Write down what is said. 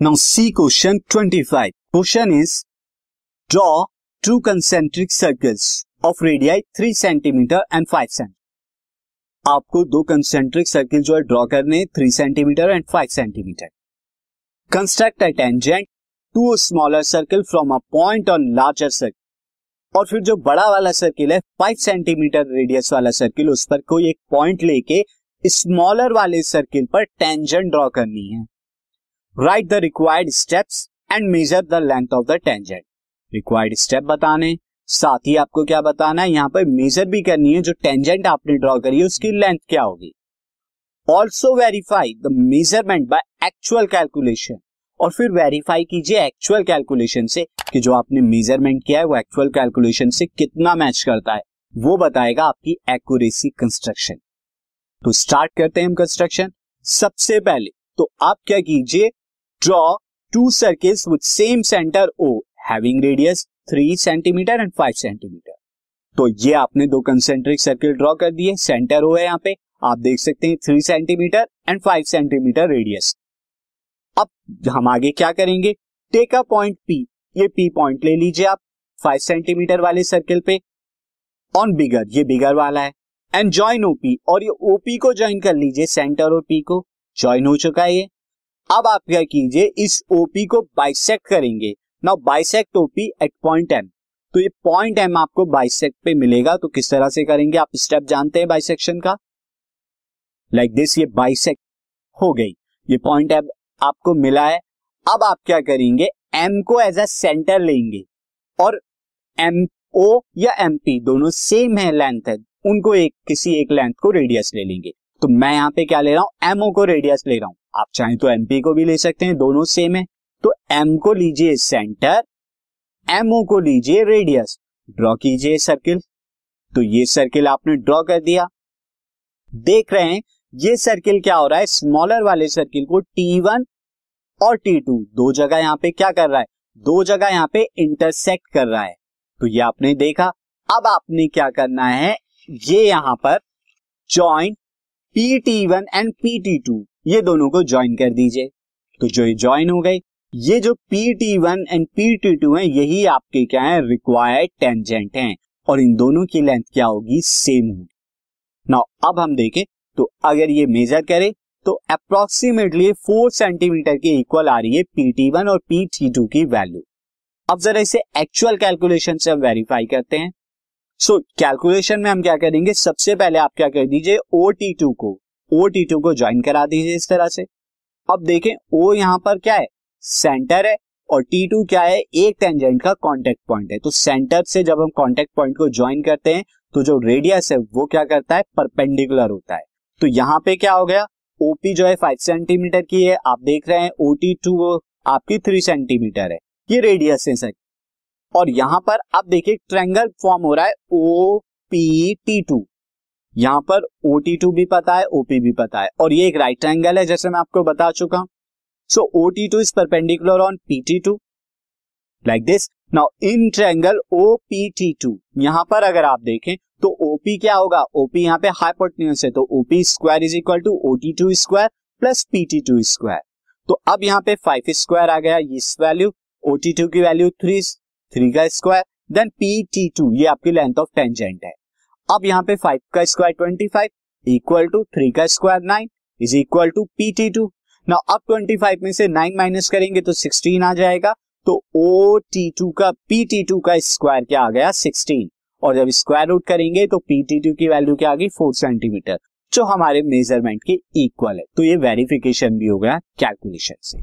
Now see question 25. Question is draw two concentric circles of radii 3 centimetre and 5 cm. आपको दो concentric circle जो है draw करने 3 centimetre and 5 centimetre construct a tangent to smaller circle from a point on larger circle और फिर जो बड़ा वाला सर्किल है 5 सेंटीमीटर रेडियस वाला सर्किल उस पर कोई एक पॉइंट लेके स्मॉलर वाले सर्किल पर टेंजेंट ड्रॉ करनी है write the required steps and measure the length of the tangent required step बताने, साथ ही आपको क्या बताना है, यहाँ पर मेजर भी करनी है, जो टेंजेंट आपने ड्रॉ करी है, उसकी लेंथ क्या होगी? Also verify the measurement by actual calculation और फिर वेरीफाई कीजिए एक्चुअल कैलकुलेशन से कि जो आपने मेज़रमेंट किया है, वो एक्चुअल कैलकुलेशन से कितना मैच करता है। वो बताएगा आपकी एक्यूरेसी कंस्ट्रक्शन तो स्टार्ट करते हैं हम कंस्ट्रक्शन सबसे पहले तो आप क्या कीजिए draw two circles with same centre O having radius three centimetre and five centimetre तो ये आपने दो कंसेंट्रिक सर्किल ड्रॉ कर दिए सेंटर ओ है यहाँ पे, आप देख सकते हैं three centimetre and five centimetre radius अब हम आगे क्या करेंगे? टेक अ पॉइंट पी ये पी पॉइंट ले लीजिए आप फाइव सेंटीमीटर वाले सर्किल पे ऑन बिगर ये बिगर वाला है एंड ज्वाइन ओपी और ये ओपी को ज्वाइन कर लीजिए सेंटर और पी को ज्वाइन हो चुका है ये। अब आप क्या कीजिए, इस ओपी को बाइसेक्ट करेंगे। Now bisect OP at point M तो ये पॉइंट एम आपको बाइसेक्ट पे मिलेगा तो किस तरह से करेंगे आप स्टेप जानते हैं बाइसेक्शन का? लाइक like दिस ये बाइसेक्ट हो गई। ये पॉइंट एम आपको मिला है। अब आप क्या करेंगे एम को एज अ सेंटर लेंगे। और एम ओ या एम पी दोनों सेम है लेंथ है, उनको एक, किसी एक लेंथ को रेडियस ले लेंगे। तो मैं यहाँ पे क्या ले रहा हूँ एमओ को रेडियस ले रहा हूँ। आप चाहें तो एमपी को भी ले सकते हैं, दोनों सेम है। तो एम को लीजिए सेंटर एमओ को लीजिए रेडियस ड्रॉ कीजिए सर्किल तो ये सर्किल आपने ड्रॉ कर दिया। देख रहे हैं, ये सर्किल क्या हो रहा है? स्मॉलर वाले सर्किल को टी वन और टी टू दो जगह यहाँ पे क्या कर रहा है? दो जगह यहाँ पे इंटरसेक्ट कर रहा है। तो ये आपने देखा। अब आपने क्या करना है? ये यहाँ पर join P T one and P T two ये दोनों को ज्वाइन कर दीजिए। तो जो ये ज्वाइन हो गई ये जो P T one and P T two है यही आपके क्या है रिक्वायर्ड टेंजेंट हैं। और इन दोनों की लेंथ क्या होगी सेम होगी। नाउ अब हम देखें तो अगर ये मेजर करें तो अप्रोक्सीमेटली फोर सेंटीमीटर के इक्वल आ रही है पी टी वन और पी टी टू की वैल्यू अब जरा इसे एक्चुअल कैलकुलेशन से हम वेरीफाई करते हैं। सो so, कैलकुलेशन में हम क्या करेंगे सबसे पहले आप क्या कर दीजिए ओ टी टू को ओ टी टू को ज्वाइन करा दीजिए इस तरह से। अब देखें, ओ यहाँ पर क्या है? सेंटर है और टी टू क्या है? एक टेंजेंट का कॉन्टेक्ट पॉइंट है। तो सेंटर से जब हम कॉन्टेक्ट पॉइंट को ज्वाइन करते हैं तो जो रेडियस है, वो क्या करता है? परपेंडिकुलर होता है। तो यहाँ पे क्या हो गया? ओपी जो है फाइव सेंटीमीटर की है। आप देख रहे हैं ओ टी टू आपकी थ्री सेंटीमीटर है। ये रेडियस है सर। और यहाँ पर आप देखिए ट्रैंगल फॉर्म हो रहा है ओ पी टी टू यहाँ पर ओ टी भी पता है ओपी भी पता है। और ये एक राइट ट्रैंगल है, जैसे मैं आपको बता चुका हूँ। So O T two is perpendicular on P T like this now in P T two यहाँ पर अगर आप देखें तो ओपी क्या होगा? ओपी यहाँ पे हाइपोटेन्यूस है तो OP square is equal to O T two square plus P T two square तो अब यहाँ पे फाइव स्क्वायर आ गया इस वैल्यू ओ टी टू की वैल्यू थ्री थ्री का square then P T two ये आपकी लेंथ ऑफ़ टेंजेंट है। अब यहाँ पे फाइव का square twenty five equal to three का square nine is equal to P T two ना अब ट्वेंटी फाइव में से नाइन माइनस करेंगे तो सिक्सटीन आ जाएगा। तो ओ टी टू का पी टी टू का स्क्वायर क्या आ गया? सिक्सटीन और जब स्क्वायर रूट करेंगे तो पी टी टू की वैल्यू क्या आ गई? फोर सेंटीमीटर जो हमारे मेज़रमेंट के इक्वल है। तो ये वेरिफिकेशन भी हो गया कैलकुलेशन से।